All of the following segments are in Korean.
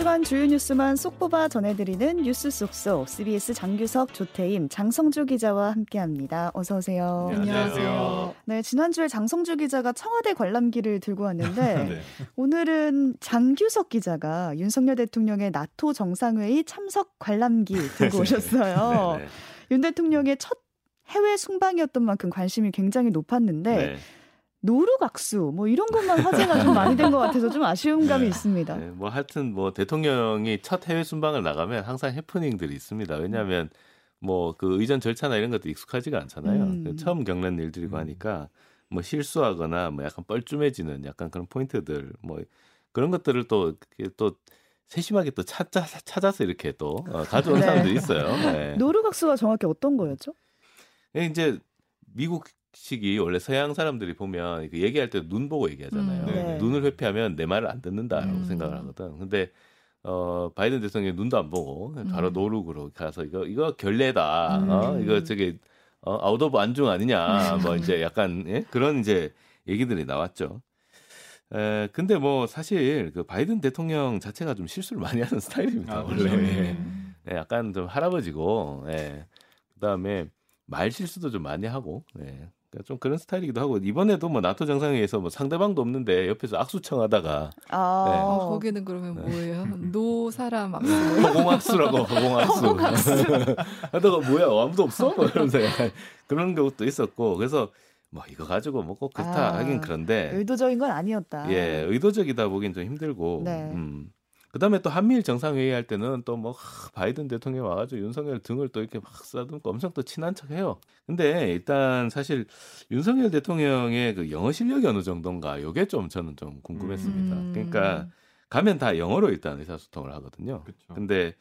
주간 주요 뉴스만 쏙 뽑아 전해드리는 뉴스 쏙쏙 CBS 장규석, 조태임, 장성주 기자와 함께합니다. 어서 오세요. 네, 안녕하세요. 네, 지난주에 장성주 기자가 청와대 관람기를 들고 왔는데 네. 오늘은 장규석 기자가 윤석열 대통령의 나토 정상회의 참석 관람기 들고 오셨어요. 네, 네. 윤 대통령의 첫 해외 순방이었던 만큼 관심이 굉장히 높았는데 네. 노루각수 뭐 이런 것만 화제가 좀 많이 된 것 같아서 좀 아쉬운 감이 있습니다. 네, 뭐 하여튼 뭐 대통령이 첫 해외 순방을 나가면 항상 해프닝들이 있습니다. 왜냐하면 뭐 그 의전 절차나 이런 것도 익숙하지가 않잖아요. 음. 그 처음 겪는 일들이고 하니까 뭐 실수하거나 뭐 약간 뻘쭘해지는 약간 그런 포인트들 뭐 그런 것들을 또 이렇게 또 세심하게 또 찾아 찾아서 이렇게 또 어, 가져온 네. 사람들이 있어요. 네. 노루각수가 정확히 어떤 거였죠? 예, 이제 미국 식이 원래 서양 사람들이 보면 그 얘기할 때 눈 보고 얘기하잖아요. 음, 네. 눈을 회피하면 내 말을 안 듣는다라고 음. 생각을 하거든. 근데 어 바이든 대통령이 눈도 안 보고 바로 음. no look으로 가서 이거 이거 결례다. 어 음. 이거 저기 어 out of 안중 아니냐. 뭐 이제 약간 예? 그런 이제 얘기들이 나왔죠. 에 근데 뭐 사실 그 바이든 대통령 자체가 좀 실수를 많이 하는 스타일입니다. 아, 원래. 음. 예, 약간 좀 할아버지고, 예. 그 다음에 말 실수도 좀 많이 하고, 예. 그러니까 좀 그런 스타일이기도 하고, 이번에도 뭐 나토 정상회의에서 뭐 상대방도 없는데 옆에서 악수청 하다가 아, 네. 어, 거기는 그러면 네. 뭐예요? 노 사람 악수. 허공악수라고, 허공악수. 하다가 뭐야, 아무도 없어? 뭐 이러면서 그런 것도 있었고, 그래서 뭐 이거 가지고 뭐 꼭 그렇다 아, 하긴 그런데, 의도적인 건 아니었다. 예, 의도적이다 보긴 좀 힘들고, 네. 음. 그다음에 또 한미일 정상회의 할 때는 또 뭐 바이든 대통령 와가지고 윤석열 등을 또 이렇게 막 싸듬고 엄청 또 친한 척해요. 근데 일단 사실 윤석열 대통령의 그 영어 실력이 어느 정도인가 요게 좀 저는 좀 궁금했습니다. 음. 그러니까 가면 다 영어로 일단 의사소통을 하거든요. 그렇죠. 근데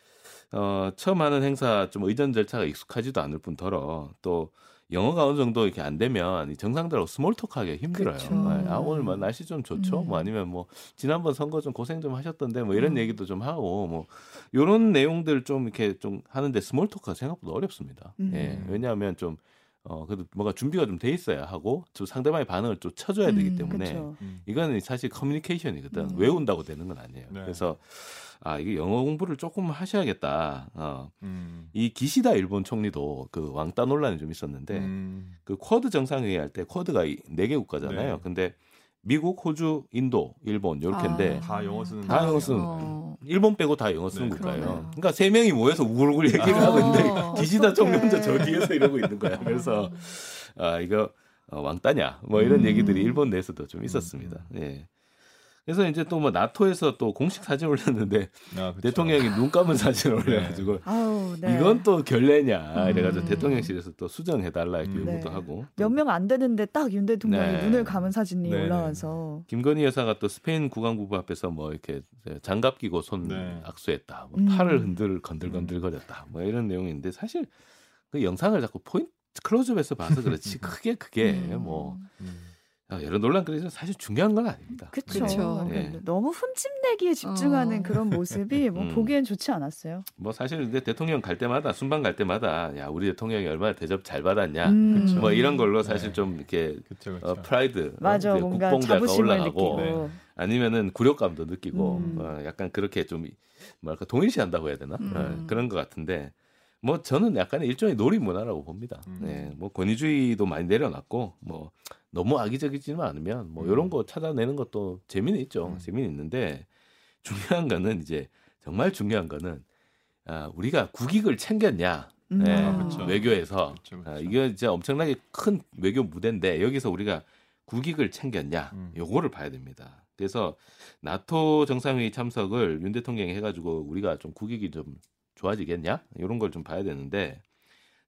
어 처음 하는 행사 좀 의전 절차가 익숙하지도 않을 뿐더러 또 영어가 어느 정도 이렇게 안 되면 이 정상들하고 스몰톡하기 힘들어요. 그쵸. 네, 아 오늘 뭐 날씨 좀 좋죠. 음. 뭐 아니면 뭐 지난번 선거 좀 고생 좀 하셨던데 뭐 이런 음. 얘기도 좀 하고 뭐 요런 내용들 좀 이렇게 좀 하는데 스몰토크가 생각보다 어렵습니다. 음. 예. 왜냐하면 좀 어, 그래도 뭔가 준비가 좀 돼 있어야 하고 좀 상대방의 반응을 좀 쳐줘야 되기 음, 때문에. 음. 이거는 사실 커뮤니케이션이거든. 음. 외운다고 되는 건 아니에요. 네. 그래서 아 이게 영어 공부를 조금 하셔야겠다. 어. 음. 이 기시다 일본 총리도 그 왕따 논란이 좀 있었는데 음. 그 쿼드 정상회의 할 때 쿼드가 네 개 국가잖아요. 네. 근데 미국, 호주, 인도, 일본 요렇게인데 아. 다 영어 쓰는 다 영어. 쓰는 어. 일본 빼고 다 영어 쓰는 네, 국가예요. 그러네요. 그러니까 세 명이 모여서 우글우글 얘기를 아. 하고 있는데 어. 기시다 총리 혼자 어떡해. 저 뒤에서 이러고 있는 거야. 그래서 아 이거 어, 왕따냐 뭐 이런 음. 얘기들이 일본 내에서도 좀 있었습니다. 예. 그래서 이제 또 뭐 나토에서 또 공식 사진 올렸는데 아. 대통령이 눈 감은 사진을 올려가지고 아우, 네. 이건 또 결례냐 이래가지고 음. 대통령실에서 또 수정해달라 이렇게 음. 요구도 네. 하고 몇 명 안 되는데 딱 윤 대통령이 네. 눈을 감은 사진이 네, 올라와서 김건희 여사가 또 스페인 국왕부부 앞에서 뭐 이렇게 장갑 끼고 손 네. 악수했다, 뭐 음. 팔을 흔들 건들건들거렸다, 뭐 이런 내용인데 사실 그 영상을 자꾸 포인트 클로즈업해서 봐서 그렇지 크게 그게 음. 뭐 음. 아, 여러 논란거리지만 사실 중요한 건 아닙니다. 그러니까 예. 너무 흠집내기에 집중하는 어. 그런 모습이 뭐 음. 보기엔 좋지 않았어요. 뭐 사실 근데 대통령 갈 때마다 순방 갈 때마다 야 우리 대통령이 얼마나 대접 잘 받았냐, 음. 뭐 이런 걸로 사실 네. 좀 이렇게 그쵸 그쵸. 어, 프라이드, 맞아, 어, 뭔가 자부심을 올라가고 느끼고. 아니면은 굴욕감도 느끼고 음. 어, 약간 그렇게 좀 뭐랄까 동일시한다고 해야 되나 음. 어, 그런 것 같은데 뭐 저는 약간의 일종의 놀이 문화라고 봅니다. 음. 네, 뭐 권위주의도 많이 내려놨고 뭐 너무 악의적이지만 않으면 뭐 음. 이런 거 찾아내는 것도 재미는 있죠. 음. 재미는 있는데 중요한 거는 이제 정말 중요한 거는 아, 우리가 국익을 챙겼냐 음. 네, 아, 그쵸. 외교에서 그쵸, 그쵸. 아, 이게 이제 엄청나게 큰 외교 무대인데 여기서 우리가 국익을 챙겼냐 음. 요거를 봐야 됩니다. 그래서 나토 정상회의 참석을 윤 대통령이 해가지고 우리가 좀 국익이 좀 좋아지겠냐 이런 걸 좀 봐야 되는데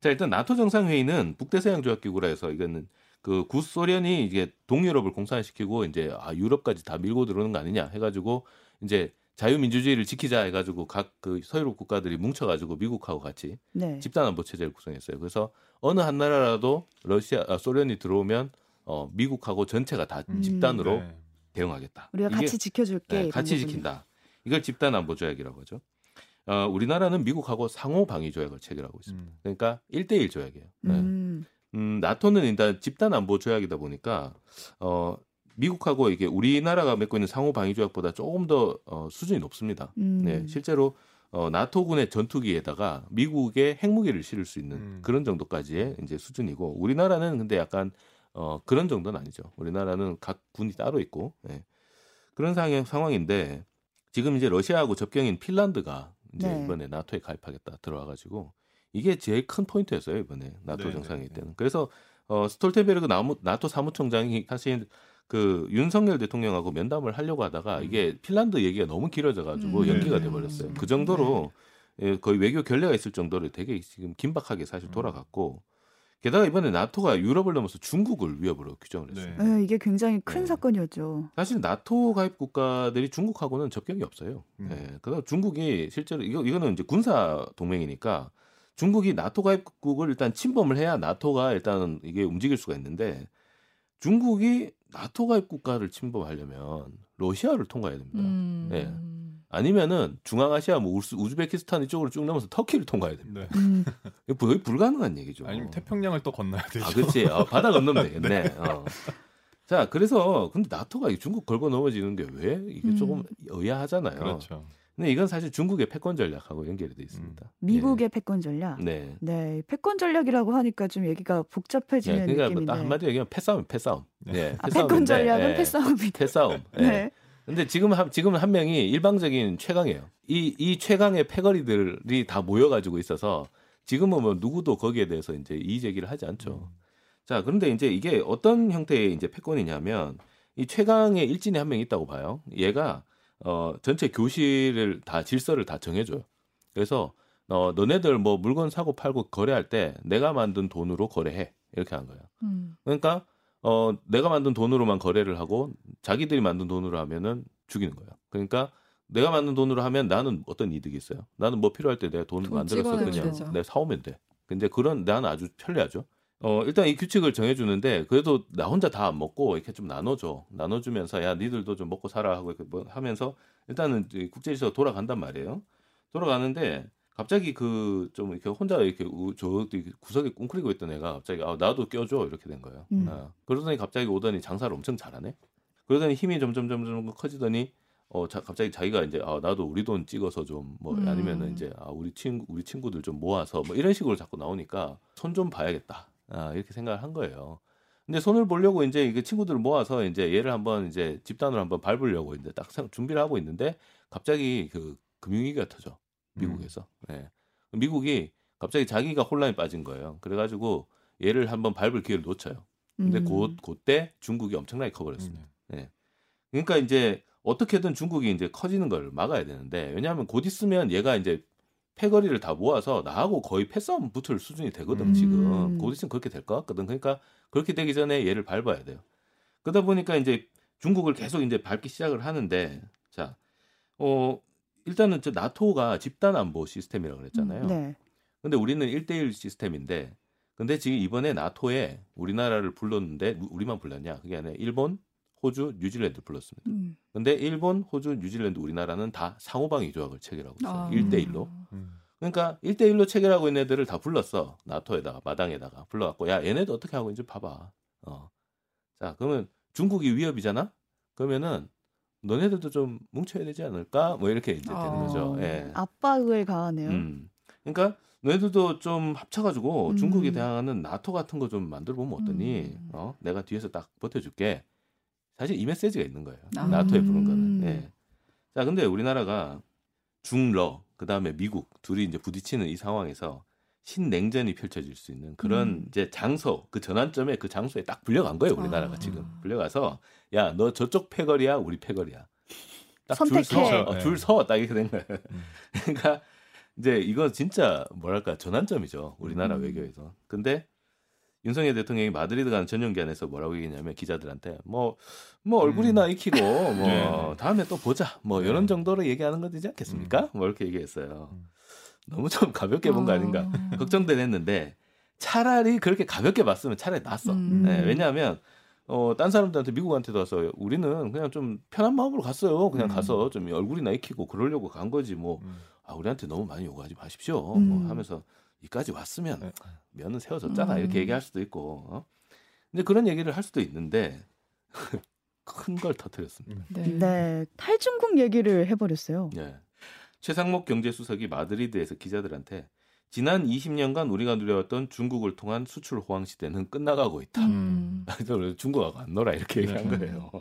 자 일단 나토 정상회의는 북대서양 조약기구라 해서 이거는 그 구소련이 이게 동유럽을 공산시키고 이제 아 유럽까지 다 밀고 들어오는 거 아니냐 해가지고 이제 자유민주주의를 지키자 해가지고 각 그 서유럽 국가들이 뭉쳐가지고 미국하고 같이 네. 집단 안보 체제를 구성했어요. 그래서 어느 한 나라라도 러시아 아, 소련이 들어오면 어 미국하고 전체가 다 음. 집단으로 네. 대응하겠다. 우리가 이게- 같이 지켜줄게. 네, 같이 부분이. 지킨다. 이걸 집단 안보 조약이라고 하죠. 어, 우리나라는 미국하고 상호 방위 조약을 체결하고 있습니다. 음. 그러니까 1대1 조약이에요. 네. 음. 음, 나토는 일단 집단 안보 조약이다 보니까 어 미국하고 이게 우리나라가 맺고 있는 상호 방위 조약보다 조금 더 어, 수준이 높습니다. 음. 네, 실제로 어, 나토군의 전투기에다가 미국의 핵무기를 실을 수 있는 음. 그런 정도까지의 이제 수준이고 우리나라는 근데 약간 어, 그런 정도는 아니죠. 우리나라는 각 군이 따로 있고 예. 그런 상황, 상황인데 지금 이제 러시아하고 접경인 핀란드가 이제 네. 이번에 나토에 가입하겠다 들어와가지고 이게 제일 큰 포인트였어요 이번에 나토 네, 정상회의 네, 때는. 그래서 어, 스톨텐베르그 나무, 나토 사무총장이 사실 그 윤석열 대통령하고 면담을 하려고 하다가 음. 이게 핀란드 얘기가 너무 길어져가지고 음. 연기가 네, 네. 돼버렸어요. 그 정도로 예, 거의 외교 결례가 있을 정도로 되게 지금 긴박하게 사실 음. 돌아갔고 게다가 이번에 나토가 유럽을 넘어서 중국을 위협으로 규정을 했어요. 네. 에, 이게 굉장히 큰 네. 사건이었죠. 사실 나토 가입 국가들이 중국하고는 접경이 없어요. 음. 예. 그래서 중국이 실제로 이거 이거는 이제 군사 동맹이니까 중국이 나토 가입국을 일단 침범을 해야 나토가 일단은 이게 움직일 수가 있는데 중국이 나토 가입 국가를 침범하려면 러시아를 통과해야 됩니다. 음. 네. 아니면은 중앙아시아 뭐 우스, 우즈베키스탄 이쪽으로 쭉 넘어서 터키를 통과해야 됩니다. 네. 음, 이거 거의 불가능한 얘기죠. 아니면 태평양을 또 건너야 되죠. 아, 그렇지. 어, 바다 건너면 되겠네. 어. 자, 그래서 근데 나토가 이 중국 걸고 넘어지는 게 왜 이게 음. 조금 의아하잖아요. 그렇죠. 근데 이건 사실 중국의 패권 전략하고 연결이 돼 있습니다. 미국의 패권 전략. 예. 네. 네, 패권 전략이라고 하니까 좀 얘기가 네, 복잡해지는 그러니까 느낌인데. 뭐딱 한마디로 얘기하면 패싸움, 패싸움. 네. 네. 아, 패권 전략은 패싸움이다. 패싸움. 예. 네. 근데 지금 한 지금 한 명이 일방적인 최강이에요. 이 이 최강의 패거리들이 다 모여가지고 있어서 지금은 뭐 누구도 거기에 대해서 이제 이의 제기를 하지 않죠. 음. 자, 그런데 이제 이게 어떤 형태의 이제 패권이냐면 이 최강의 일진이 한명 있다고 봐요. 얘가 어 전체 교실을 다 질서를 다 정해줘요. 그래서 어 너네들 뭐 물건 사고 팔고 거래할 때 내가 만든 돈으로 거래해 이렇게 한 거예요. 음. 그러니까 어 내가 만든 돈으로만 거래를 하고 자기들이 만든 돈으로 하면은 죽이는 거예요. 그러니까 내가 만든 돈으로 하면 나는 어떤 이득이 있어요? 나는 뭐 필요할 때 내가 돈 돈 만들어서 찍어내면 그냥 되죠. 내가 사오면 돼. 근데 그런 나는 아주 편리하죠. 어 일단 이 규칙을 정해주는데 그래도 나 혼자 다 안 먹고 이렇게 좀 나눠줘. 나눠주면서 야 니들도 좀 먹고 살아 하고 이렇게 뭐 하면서 일단은 이제 국제질서 돌아간단 말이에요. 돌아가는데 갑자기 그 좀 이렇게 혼자 이렇게 우- 저 구석에 웅크리고 있던 애가 갑자기 아 나도 껴줘 이렇게 된 거예요. 음. 아, 그러더니 갑자기 오더니 장사를 엄청 잘하네. 그러더니 힘이 점점 점점 커지더니 어 자, 갑자기 자기가 이제 아 나도 우리 돈 찍어서 좀 뭐 음. 아니면은 이제 아 우리 친구 우리 친구들 좀 모아서 뭐 이런 식으로 자꾸 나오니까 손 좀 봐야겠다. 아 이렇게 생각을 한 거예요. 근데 손을 보려고 이제 이게 친구들을 모아서 이제 얘를 한번 이제 집단으로 한번 밟으려고 이제 딱 생- 준비를 하고 있는데 갑자기 그 금융위기가 터져 미국에서. 예. 미국이 갑자기 자기가 혼란에 빠진 거예요. 그래가지고 얘를 한번 밟을 기회를 놓쳐요. 근데 음. 곧 그때 중국이 엄청나게 커버렸습니다. 음. 그러니까 이제 어떻게든 중국이 이제 커지는 걸 막아야 되는데 왜냐하면 곧 있으면 얘가 이제 패거리를 다 모아서 나하고 거의 패싸움 붙을 수준이 되거든 음. 지금. 곧 있으면 그렇게 될 것 같거든 그러니까 그렇게 되기 전에 얘를 밟아야 돼요. 그러다 보니까 이제 중국을 계속 이제 밟기 시작을 하는데 자 어 일단은 저 나토가 집단 안보 시스템이라고 그랬잖아요. 네. 근데 우리는 1대1 시스템인데 근데 지금 이번에 나토에 우리나라를 불렀는데 우- 우리만 불렀냐? 그게 아니라 일본 호주 뉴질랜드 불렀습니다 음. 근데 일본, 호주, 뉴질랜드, 우리나라는 다 상호방위 조약을 체결하고 있어요. 아. 일 1대1로. 음. 그러니까 1대1로 체결하고 있는 애들을 다 불렀어. 나토에다가, 마당에다가. 불러갖고, 야, 얘네도 어떻게 하고 있는지 봐봐. 어. 자, 그러면 중국이 위협이잖아? 그러면은, 너네들도 좀 뭉쳐야 되지 않을까? 뭐 이렇게 이제 되는 아. 거죠. 예. 압박을 가하네요. 음. 그러니까, 너희들도 좀 합쳐가지고 음. 중국에 대항하는 나토 같은 거 좀 만들어 보면 어떠니? 음. 어? 내가 뒤에서 딱 버텨줄게. 사실 이 메시지가 있는 거예요. 아. 나토에 부른 거는. 음. 예. 자, 근데 우리나라가 중러, 그 다음에 미국 둘이 이제 부딪히는 이 상황에서 신냉전이 펼쳐질 수 있는 그런 음. 이제 장소, 그 전환점에 그 장소에 딱 불려간 거예요, 우리나라가 아. 지금. 불려가서, 야, 너 저쪽 패거리야, 우리 패거리야. 딱 선택해. 줄 서, 어, 네. 줄 서, 딱 이렇게 된 거예요. 음. 그러니까 이제 이거 진짜 뭐랄까 전환점이죠, 우리나라 음. 외교에서. 근데 윤석열 대통령이 마드리드 가는 전용 기한에서 뭐라고 얘기했냐면 기자들한테 뭐뭐 얼굴이나 익히고 뭐 네. 다음에 또 보자 뭐 네. 이런 정도로 얘기하는 거 되지 않겠습니까? 뭐 이렇게 얘기했어요. 음. 너무 좀 가볍게 본 거 아닌가 아. 걱정들 했는데 차라리 그렇게 가볍게 봤으면 차라리 낫어. 음. 네, 왜냐하면 어, 딴 사람들한테 미국한테도 와서 우리는 그냥 좀 편한 마음으로 갔어요. 그냥 음. 가서 좀 얼굴이나 익히고 그러려고 간 거지 뭐 음. 아, 우리한테 너무 많이 요구하지 마십시오. 음. 뭐 하면서 이까지 왔으면 네. 면은 세워졌잖아. 음. 이렇게 얘기할 수도 있고. 어? 근데 그런 얘기를 할 수도 있는데 큰 걸 터뜨렸습니다. 네. 네. 탈중국 얘기를 해버렸어요. 예. 최상목 경제수석이 마드리드에서 기자들한테 지난 20년간 우리가 누려왔던 중국을 통한 수출 호황 시대는 끝나가고 있다. 음. 그래서 중국하고 안 놀아 이렇게 얘기한 네. 거예요.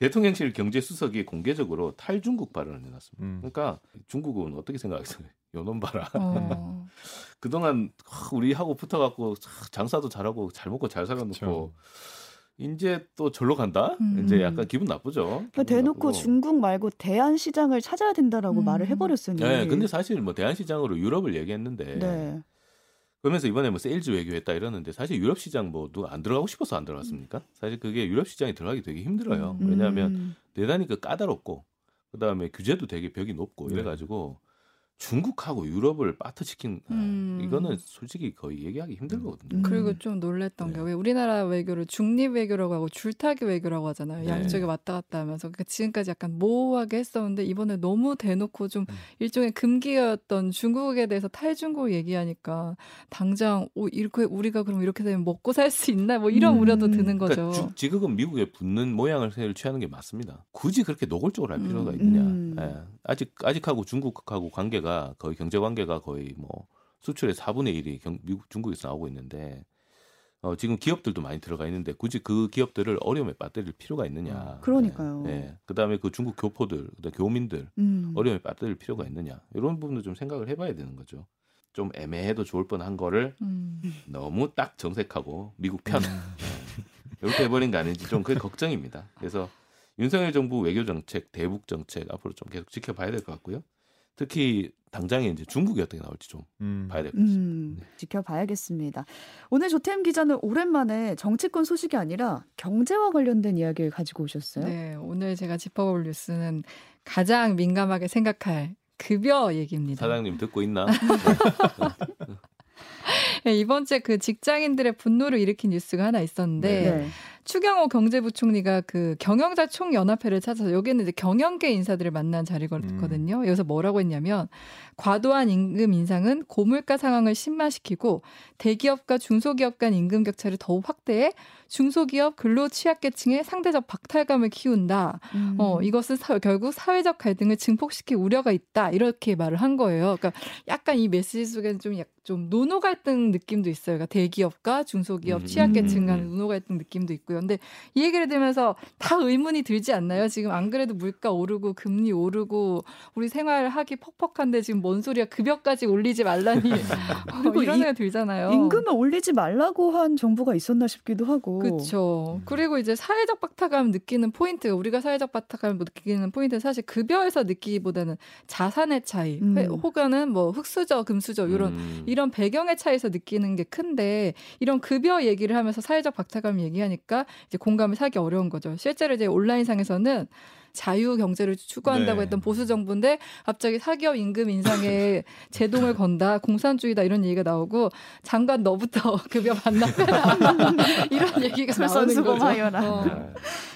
대통령실 경제수석이 공개적으로 탈중국 발언을 해놨습니다. 음. 그러니까 중국은 어떻게 생각했어요? 요놈 봐라. 어. 그동안 우리하고 붙어갖고 장사도 잘하고 잘 먹고 잘 살아놓고. 이제 또 절로 간다? 음. 이제 약간 기분 나쁘죠. 그러니까 기분 대놓고 나쁘고. 중국 말고 대안 시장을 찾아야 된다라고 음. 말을 해버렸으니. 네, 근데 사실 뭐 대안 시장으로 유럽을 얘기했는데 네. 그러면서 이번에 뭐 세일즈 외교했다 이러는데 사실 유럽 시장 뭐 누가 안 들어가고 싶어서 안 들어갔습니까? 사실 그게 유럽 시장에 들어가기 되게 힘들어요. 음. 왜냐하면 음. 대단히 그 까다롭고 그다음에 규제도 되게 벽이 높고 네. 이래가지고 중국하고 유럽을 빠트시킨 아, 음. 이거는 솔직히 거의 얘기하기 힘든 거거든요. 음. 그리고 좀 놀랬던 네. 게왜 우리나라 외교를 중립 외교라고 하고 줄타기 외교라고 하잖아요. 네. 양쪽에 왔다 갔다 하면서 그러니까 지금까지 약간 모호하게 했었는데 이번에 너무 대놓고 좀 음. 일종의 금기였던 중국에 대해서 탈중국 얘기하니까 당장 오 이렇게 우리가 그럼 이렇게 되면 먹고 살 수 있나 뭐 이런 음. 우려도 드는 거죠. 그러니까 주- 지금은 미국에 붙는 모양을 취하는 게 맞습니다. 굳이 그렇게 노골적으로 할 필요가 음. 있느냐? 음. 예. 아직 아직하고 중국하고 관계가 거의 경제 관계가 거의 뭐 수출의 4분의 1이 경, 미국 중국에서 나오고 있는데 어, 지금 기업들도 많이 들어가 있는데 굳이 그 기업들을 어려움에 빠뜨릴 필요가 있느냐? 그러니까요. 예. 예. 그다음에 그 중국 교포들, 그다음 교민들 음. 어려움에 빠뜨릴 필요가 있느냐? 이런 부분도 좀 생각을 해봐야 되는 거죠. 좀 애매해도 좋을 뻔한 거를 음. 너무 딱 정색하고 미국 편 음. 이렇게 해버린 거 아닌지 좀 그게 걱정입니다. 그래서 윤석열 정부 외교 정책, 대북 정책 앞으로 좀 계속 지켜봐야 될 것 같고요. 특히 당장에 이제 중국이 어떻게 나올지 좀 음. 봐야 될 것 같습니다. 음, 지켜봐야겠습니다. 오늘 조태임 기자는 오랜만에 정치권 소식이 아니라 경제와 관련된 이야기를 가지고 오셨어요. 네, 오늘 제가 짚어볼 뉴스는 가장 민감하게 생각할 급여 얘기입니다. 사장님 듣고 있나? 네, 이번 주에 그 직장인들의 분노를 일으킨 뉴스가 하나 있었는데 네. 추경호 경제부총리가 그 경영자 총연합회를 찾아서 여기는 이제 경영계 인사들을 만난 자리거든요. 여기서 뭐라고 했냐면 과도한 임금 인상은 고물가 상황을 심화시키고 대기업과 중소기업 간 임금 격차를 더욱 확대해 중소기업 근로 취약계층의 상대적 박탈감을 키운다. 음. 어, 이것은 사- 결국 사회적 갈등을 증폭시킬 우려가 있다. 이렇게 말을 한 거예요. 그러니까 약간 이 메시지 속에는 좀, 약, 좀 노노 갈등 느낌도 있어요. 그러니까 대기업과 중소기업, 음. 취약계층 간 음. 노노 갈등 느낌도 있고 요. 근데 이 얘기를 들으면서 다 의문이 들지 않나요? 지금 안 그래도 물가 오르고 금리 오르고 우리 생활하기 퍽퍽한데 지금 뭔 소리야? 급여까지 올리지 말라니. 어, 그리고 이런 이- 생각 들잖아요. 임금을 올리지 말라고 한 정부가 있었나 싶기도 하고. 그렇죠. 음. 그리고 이제 사회적 박탈감 느끼는 포인트, 우리가 사회적 박탈감을 느끼는 포인트는 사실 급여에서 느끼기보다는 자산의 차이, 음. 회- 혹은 뭐 흑수저, 금수저 이런 음. 이런 배경의 차이에서 느끼는 게 큰데 이런 급여 얘기를 하면서 사회적 박탈감 얘기하니까 이제 공감을 사기 어려운 거죠. 실제로 이제 온라인상에서는 자유 경제를 추구한다고 네. 했던 보수 정부인데 갑자기 사기업 임금 인상에 제동을 건다 공산주의다 이런 얘기가 나오고 장관 너부터 급여 반납해라 이런 얘기가 나오는 거죠. 솔선수범하여라. 어.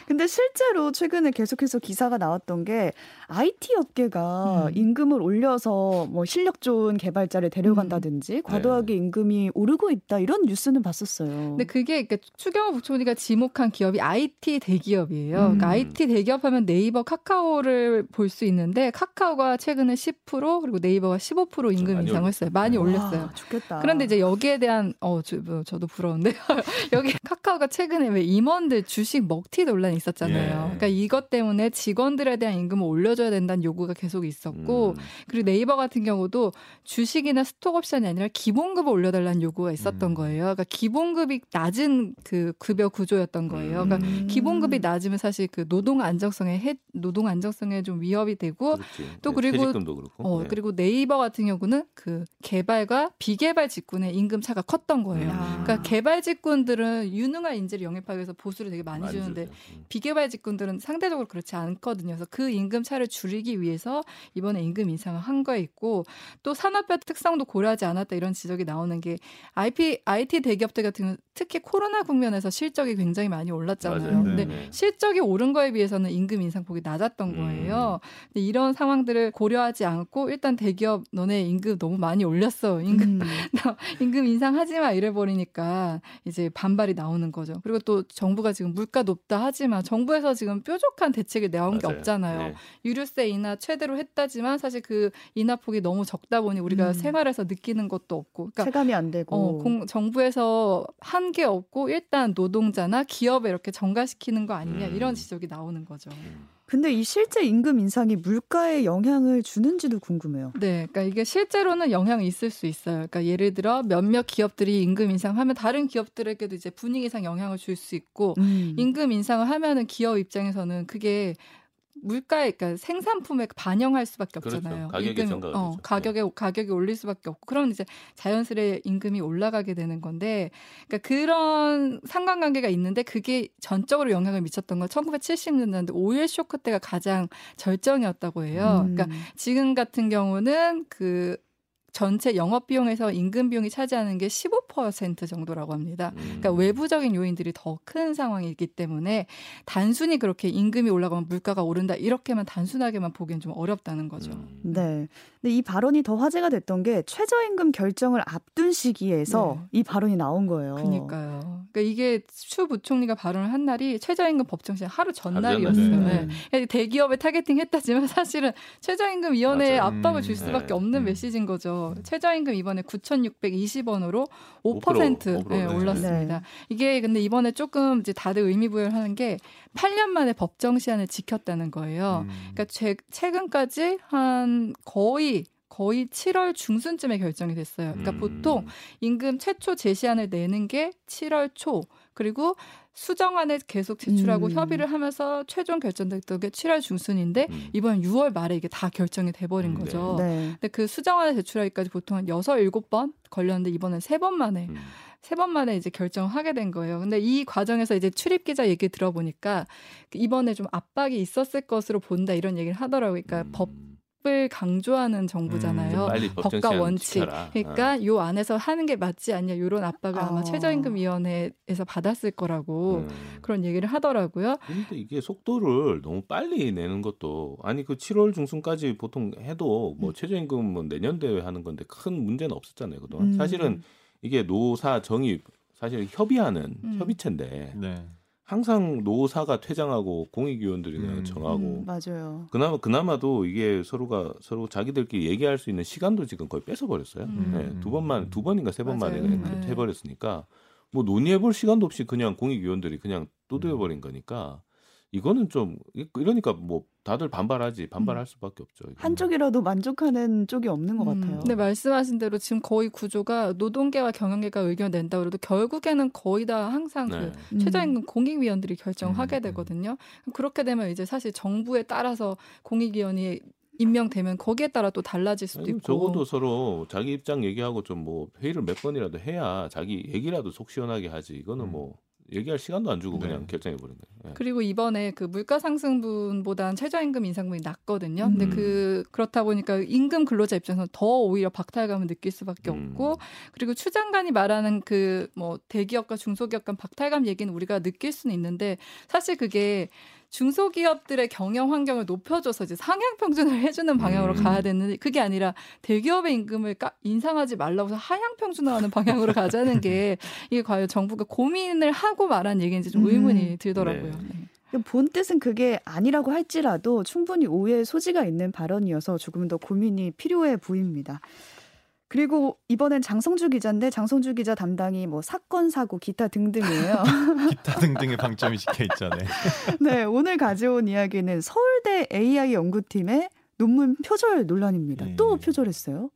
네. 근데 실제로 최근에 계속해서 기사가 나왔던 게 IT 업계가 음. 임금을 올려서 뭐 실력 좋은 개발자를 데려간다든지 과도하게 임금이 오르고 있다 이런 뉴스는 봤었어요. 근데 그게 그러니까 추경호 부총리가 지목한 기업이 IT 대기업이에요. 음. 그러니까 IT 대기업 하면 네이버, 카카오를 볼 수 있는데 카카오가 최근에 10% 그리고 네이버가 15% 임금 인상을 했어요. 많이 와, 올렸어요. 좋겠다. 그런데 이제 여기에 대한 어 저, 뭐, 저도 부러운데요. 여기 카카오가 최근에 왜 임원들 주식 먹튀 논란이 있었잖아요. 예. 그러니까 이것 때문에 직원들에 대한 임금을 올려줘야 된다는 요구가 계속 있었고 음. 그리고 네이버 같은 경우도 주식이나 스톡옵션이 아니라 기본급을 올려달라는 요구가 있었던 음. 거예요. 그러니까 기본급이 낮은 그 급여 구조였던 거예요. 그러니까 음. 기본급이 낮으면 사실 그 노동 안정성에 해, 노동 안정성에 좀 위협이 되고 그렇지. 또 네, 그리고- 퇴직금도 그렇고. 어 네. 그리고 네이버 같은 경우는 그 개발과 비개발 직군의 임금 차가 컸던 거예요. 아. 그러니까 개발 직군들은 유능한 인재를 영입하기 위해서 보수를 되게 많이, 많이 주는데 주죠. 음. 비개발 직군들은 상대적으로 그렇지 않거든요. 그래서 그 임금 차를 줄이기 위해서 이번에 임금 인상을 한 거에 있고 또 산업별 특성도 고려하지 않았다 이런 지적이 나오는 게 IP, IT 대기업들 같은 특히 코로나 국면에서 실적이 굉장히 많이 올랐잖아요. 맞아요. 근데 네. 실적이 오른 거에 비해서는 임금 인상폭이 낮았던 음. 거예요. 근데 이런 상황들을 고려하지 않고 일단 대기업 너네 임금 너무 많이 올렸어. 임금 음. 임금 인상하지 마 이래 버리니까 이제 반발이 나오는 거죠. 그리고 또 정부가 지금 물가 높다 하지만 정부에서 지금 뾰족한 대책이 나온 게 맞아요. 없잖아요. 네. 유류세 인하 최대로 했다지만 사실 그 인하폭이 너무 적다 보니 우리가 음. 생활에서 느끼는 것도 없고 그러니까 체감이 안 되고. 어, 공, 정부에서 한게 없고 일단 노동자나 기업에 이렇게 전가시키는 거 아니냐 음. 이런 지적이 나오는 거죠. 음. 근데 이 실제 임금 인상이 물가에 영향을 주는지도 궁금해요. 네, 그러니까 이게 실제로는 영향이 있을 수 있어요. 그러니까 예를 들어 몇몇 기업들이 임금 인상하면 다른 기업들에게도 이제 분위기상 영향을 줄 수 있고 음. 임금 인상을 하면은 기업 입장에서는 그게 물가에 그러니까 생산품에 반영할 수밖에 그렇죠. 없잖아요. 가격에 임금, 전가가 어, 되죠. 네. 가격에 가격이 올릴 수밖에 없고 그러면 이제 자연스레 임금이 올라가게 되는 건데 그러니까 그런 상관관계가 있는데 그게 전적으로 영향을 미쳤던 건 1970년대 오일 쇼크 때가 가장 절정이었다고 해요. 음. 그러니까 지금 같은 경우는 그 전체 영업 비용에서 임금 비용이 차지하는 게 15% 정도라고 합니다. 음. 그러니까 외부적인 요인들이 더 큰 상황이기 때문에 단순히 그렇게 임금이 올라가면 물가가 오른다 이렇게만 단순하게만 보기엔 좀 어렵다는 거죠. 음. 네. 근데 이 발언이 더 화제가 됐던 게 최저임금 결정을 앞둔 시기에서 이 발언이 나온 거예요. 네. 그러니까요. 그러니까 이게 추 부총리가 발언을 한 날이 최저임금 법정 시한 하루 전날이었어요. 네. 그러니까 대기업에 타겟팅했다지만 사실은 최저임금 위원회에 맞아요. 압박을 음, 줄 수밖에 네. 없는 음. 메시지인 거죠. 최저임금 이번에 9,620원으로 5% 5% 네, 네. 올랐습니다. 이게 근데 이번에 조금 이제 다들 의미 부여를 하는 게 8년 만에 법정 시한을 지켰다는 거예요. 음. 그러니까 최, 최근까지 한 거의 거의 7월 중순쯤에 결정이 됐어요. 그러니까 음. 보통 임금 최초 제시안을 내는 게 7월 초 그리고 수정안을 계속 제출하고 음. 협의를 하면서 최종 결정됐던 게 7월 중순인데 음. 이번 6월 말에 이게 다 결정이 돼버린 음, 거죠. 네. 근데 그 수정안을 제출하기까지 보통 한 6, 7번 걸렸는데 이번엔 3번 만에 음. 세번 만에 이제 결정을 하게 된 거예요. 근데 이 과정에서 이제 출입 기자 얘기 들어보니까 이번에 좀 압박이 있었을 것으로 본다 이런 얘기를 하더라고요. 그러니까 음. 법 을 강조하는 정부잖아요. 법정 법과 원칙. 지켜라. 그러니까 요 안에서 하는 게 맞지 않냐 이런 압박을 아마 어. 최저임금위원회에서 받았을 어. 거라고 음. 그런 얘기를 하더라고요. 근데 이게 속도를 너무 빨리 내는 것도 아니 그 7월 중순까지 보통 해도 음. 뭐 최저임금 뭐 내년 대회 하는 건데 큰 문제는 없었잖아요 그동안 음. 사실은 이게 노사 정의 사실 협의하는 음. 협의체인데 네. 항상 노사가 퇴장하고 공익위원들이 그냥 음. 정하고 음, 맞아요. 그나마 그나마도 이게 서로가 서로 자기들끼리 얘기할 수 있는 시간도 지금 거의 뺏어 버렸어요. 음. 네, 두 번만 두 번인가 세 번 만에 맞아요. 그냥 네. 해버렸으니까 뭐 논의해 볼 시간도 없이 그냥 공익위원들이 그냥 두드려 음. 버린 거니까 이거는 좀 이- 이러니까 뭐 다들 반발하지 반발할 수밖에 없죠. 이거는. 한쪽이라도 만족하는 쪽이 없는 것 음, 같아요. 근데 말씀하신 대로 지금 거의 구조가 노동계와 경영계가 의견 낸다 그래도 결국에는 거의 다 항상 네. 그 음. 최저임금 공익위원들이 결정하게 음, 음. 되거든요. 그렇게 되면 이제 사실 정부에 따라서 공익위원이 임명되면 거기에 따라 또 달라질 수도 아니, 있고. 적어도 서로 자기 입장 얘기하고 좀 뭐 회의를 몇 번이라도 해야 자기 얘기라도 속 시원하게 하지. 이거는 음. 뭐 얘기할 시간도 안 주고 네. 그냥 결정해 버린 거예요. 네. 그리고 이번에 그 물가 상승분보단 최저임금 인상분이 낮거든요. 근데 음. 그 그렇다 보니까 임금 근로자 입장에서는 더 오히려 박탈감을 느낄 수밖에 음. 없고 그리고 추 장관이 말하는 그 뭐 대기업과 중소기업 간 박탈감 얘기는 우리가 느낄 수는 있는데 사실 그게 중소기업들의 경영 환경을 높여줘서 이제 상향 평준을 해주는 방향으로 음. 가야 되는데 그게 아니라 대기업의 임금을 까, 인상하지 말라고 해서 하향 평준화하는 방향으로 가자는 게 이게 과연 정부가 고민을 하고 말한 얘기인지 좀 음. 의문이 들더라고요. 네. 네. 본 뜻은 그게 아니라고 할지라도 충분히 오해의 소지가 있는 발언이어서 조금 더 고민이 필요해 보입니다. 그리고 이번엔 장성주 기자인데 장성주 기자 담당이 뭐 사건 사고 기타 등등이에요. 기타 등등의 방점이 찍혀 있죠. 네. 네, 오늘 가져온 이야기는 서울대 AI 연구팀의 논문 표절 논란입니다. 예. 또 표절했어요?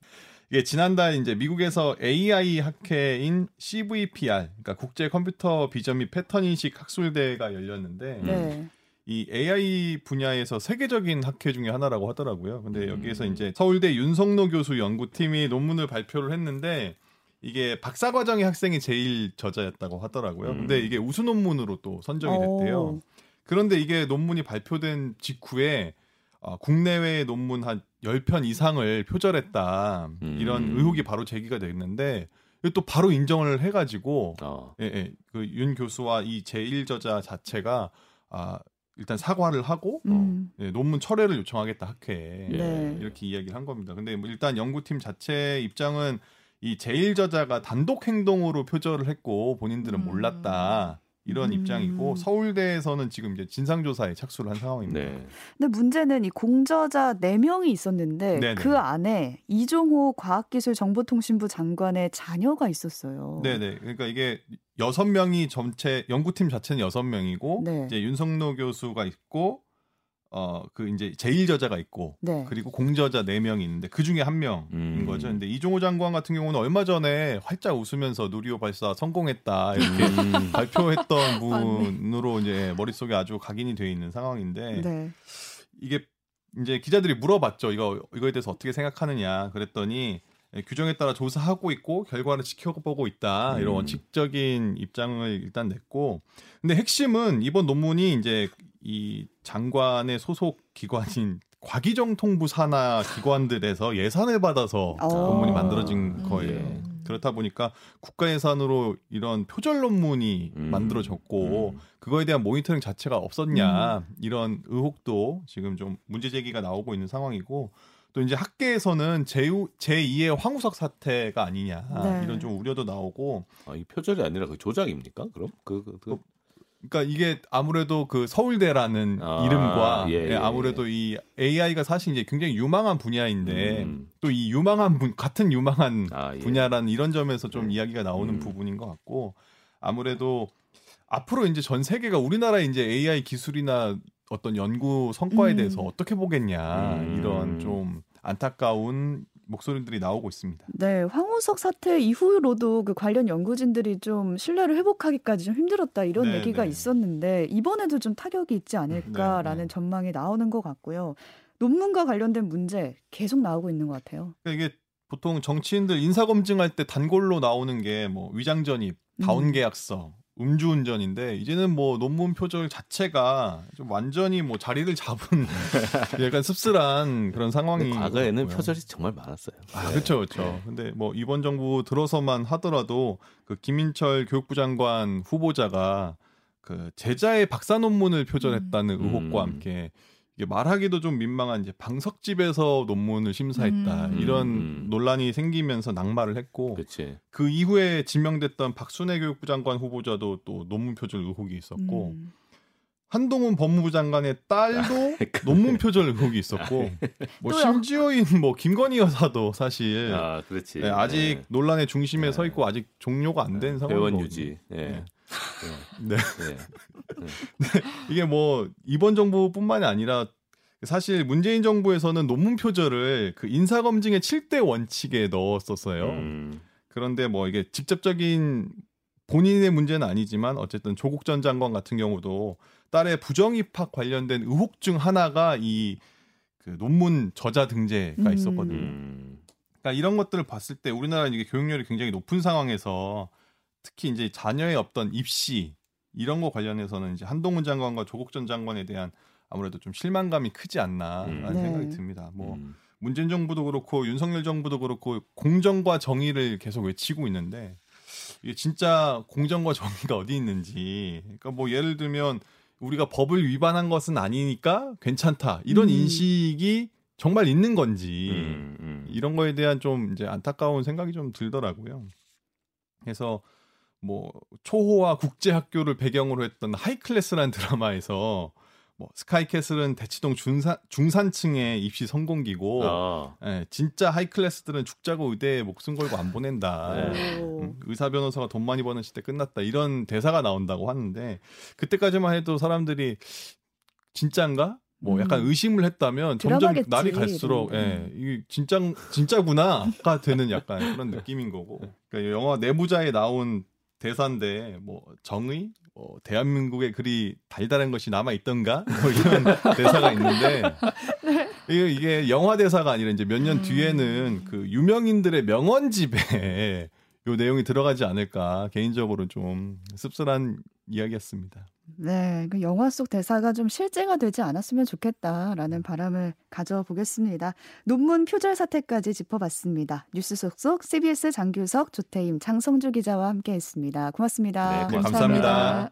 이게 지난달 이제 미국에서 AI 학회인 CVPR, 그러니까 국제 컴퓨터 비전 및 패턴 인식 학술대회가 열렸는데 네. 이 AI 분야에서 세계적인 학회 중에 하나라고 하더라고요. 근데 여기에서 음. 이제 서울대 윤성노 교수 연구팀이 논문을 발표를 했는데 이게 박사 과정의 학생이 제일 저자였다고 하더라고요. 근데 음. 이게 우수 논문으로 또 선정이 됐대요. 어, 그런데 이게 논문이 발표된 직후에 어, 국내외 논문 한 10편 이상을 표절했다. 음. 이런 의혹이 바로 제기가 됐는데 또 바로 인정을 해가지고 어. 예, 예. 그윤 교수와 이 제1저자 자체가 아 일단 사과를 하고 음. 예, 논문 철회를 요청하겠다 학회에 예. 네. 이렇게 이야기를 한 겁니다. 근데 뭐 일단 연구팀 자체 입장은 이 제1저자가 단독 행동으로 표절을 했고 본인들은 음. 몰랐다. 이런 음. 입장이고 서울대에서는 지금 이제 진상 조사에 착수를 한 상황입니다. 네. 근데 문제는 이 공저자 4명이 있었는데 네네. 그 안에 이종호 과학기술정보통신부 장관의 자녀가 있었어요. 네 네. 그러니까 이게 여섯 명이 전체 연구팀 자체는 여섯 명이고 네. 이제 윤석노 교수가 있고 어 그 이제 제1저자가 있고 네. 그리고 공저자 네 명이 있는데 그 중에 한 명인 음. 거죠. 근데 이종호 장관 같은 경우는 얼마 전에 활짝 웃으면서 누리호 발사 성공했다 이렇게 음. 발표했던 분으로 이제 머릿속에 아주 각인이 돼 있는 상황인데 네. 이게 이제 기자들이 물어봤죠. 이거 이거에 대해서 어떻게 생각하느냐. 그랬더니 예, 규정에 따라 조사하고 있고 결과를 지켜보고 있다. 이런 음. 원칙적인 입장을 일단 냈고 근데 핵심은 이번 논문이 이제 이 장관의 소속 기관인 과기정통부 산하 기관들에서 예산을 받아서 어. 논문이 만들어진 음. 거예요. 예. 그렇다 보니까 국가 예산으로 이런 표절 논문이 음. 만들어졌고 음. 그거에 대한 모니터링 자체가 없었냐 이런 의혹도 지금 좀 문제 제기가 나오고 있는 상황이고 또 이제 학계에서는 제2, 제2의 황우석 사태가 아니냐 네. 이런 좀 우려도 나오고 아, 이 표절이 아니라 그 조작입니까? 그럼 그, 그, 그 그러니까 이게 아무래도 그 서울대라는 아, 이름과 예, 예, 예, 아무래도 이 AI가 사실 이제 굉장히 유망한 분야인데 음. 또이 유망한 분 같은 유망한 아, 예. 분야라는 이런 점에서 좀 네. 이야기가 나오는 음. 부분인 것 같고 아무래도 앞으로 이제 전 세계가 우리나라의 이제 AI 기술이나 어떤 연구 성과에 음. 대해서 어떻게 보겠냐 음. 이런 좀 안타까운 목소리들이 나오고 있습니다. 네, 황우석 사태 이후로도 그 관련 연구진들이 좀 신뢰를 회복하기까지 좀 힘들었다 이런 네, 얘기가 네. 있었는데 이번에도 좀 타격이 있지 않을까라는 네, 네. 전망이 나오는 것 같고요. 논문과 관련된 문제 계속 나오고 있는 것 같아요. 그러니까 이게 보통 정치인들 인사 검증할 때 단골로 나오는 게 뭐 위장 전입, 다운 음. 계약서, 음주운전인데 이제는 뭐 논문 표절 자체가 좀 완전히 뭐 자리를 잡은 약간 씁쓸한 그런 상황이 과거에는. 표절이 정말 많았어요. 아, 네. 그렇죠, 그렇죠. 네. 근데 뭐 이번 정부 들어서만 하더라도 그 김인철 교육부 장관 후보자가 그 제자의 박사 논문을 표절했다는 음. 의혹과 음. 함께 이게 말하기도 좀 민망한 이제 방석집에서 논문을 심사했다 음. 이런 음. 논란이 생기면서 낙마를 했고 그렇지. 그 이후에 지명됐던 박순애 교육부 장관 후보자도 또 논문 표절 의혹이 있었고 음. 한동훈 법무부 장관의 딸도 논문 표절 의혹이 있었고 뭐 또요? 심지어인 뭐 김건희 여사도 사실 아, 그렇지. 네, 아직 네. 논란의 중심에 네. 서 있고 아직 종료가 안 된 상황. 회원 유지. 예. 네. 네. 네. 네. 이게 뭐 이번 정부뿐만이 아니라 사실 문재인 정부에서는 논문 표절을 그 인사 검증의 7대 원칙에 넣었었어요. 음. 그런데 뭐 이게 직접적인 본인의 문제는 아니지만 어쨌든 조국 전 장관 같은 경우도 딸의 부정 입학 관련된 의혹 중 하나가 이 그 논문 저자 등재가 음. 있었거든요. 음. 그러니까 이런 것들을 봤을 때 우리나라는 이게 교육열이 굉장히 높은 상황에서 특히 이제 자녀의 어떤 입시 이런 거 관련해서는 이제 한동훈 장관과 조국 전 장관에 대한 아무래도 좀 실망감이 크지 않나라는 음. 네. 생각이 듭니다. 뭐 음. 문재인 정부도 그렇고 윤석열 정부도 그렇고 공정과 정의를 계속 외치고 있는데 이게 진짜 공정과 정의가 어디 있는지 그러니까 뭐 예를 들면 우리가 법을 위반한 것은 아니니까 괜찮다 이런 음. 인식이 정말 있는 건지 음. 음. 이런 거에 대한 좀 이제 안타까운 생각이 좀 들더라고요. 그래서 뭐 초호와 국제 학교를 배경으로 했던 하이클래스라는 드라마에서 뭐 스카이캐슬은 대치동 중산 중산층의 입시 성공기고 아. 예, 진짜 하이클래스들은 죽자고 의대에 목숨 걸고 안 보낸다. 네. 오. 음, 의사 변호사가 돈 많이 버는 시대 끝났다. 이런 대사가 나온다고 하는데 그때까지만 해도 사람들이 진짠가? 뭐 약간 음. 의심을 했다면 점점 드라마겠지, 날이 갈수록. 예, 이게 진짜 진짜구나가 되는 약간 그런 느낌인 거고. 그러니까 영화 내부자에 나온 대사인데 뭐 정의 뭐 대한민국에 그리 달달한 것이 남아 있던가 뭐 이런 대사가 있는데 이게, 이게 영화 대사가 아니라 이제 몇년 음. 뒤에는 그 유명인들의 명언집에 요 내용이 들어가지 않을까 개인적으로 좀 씁쓸한 이야기였습니다. 네, 그 영화 속 대사가 좀 실제가 되지 않았으면 좋겠다라는 바람을 가져보겠습니다. 논문 표절 사태까지 짚어봤습니다. 뉴스 속속 CBS 장규석, 조태임, 장성주 기자와 함께했습니다. 고맙습니다. 네, 감사합니다.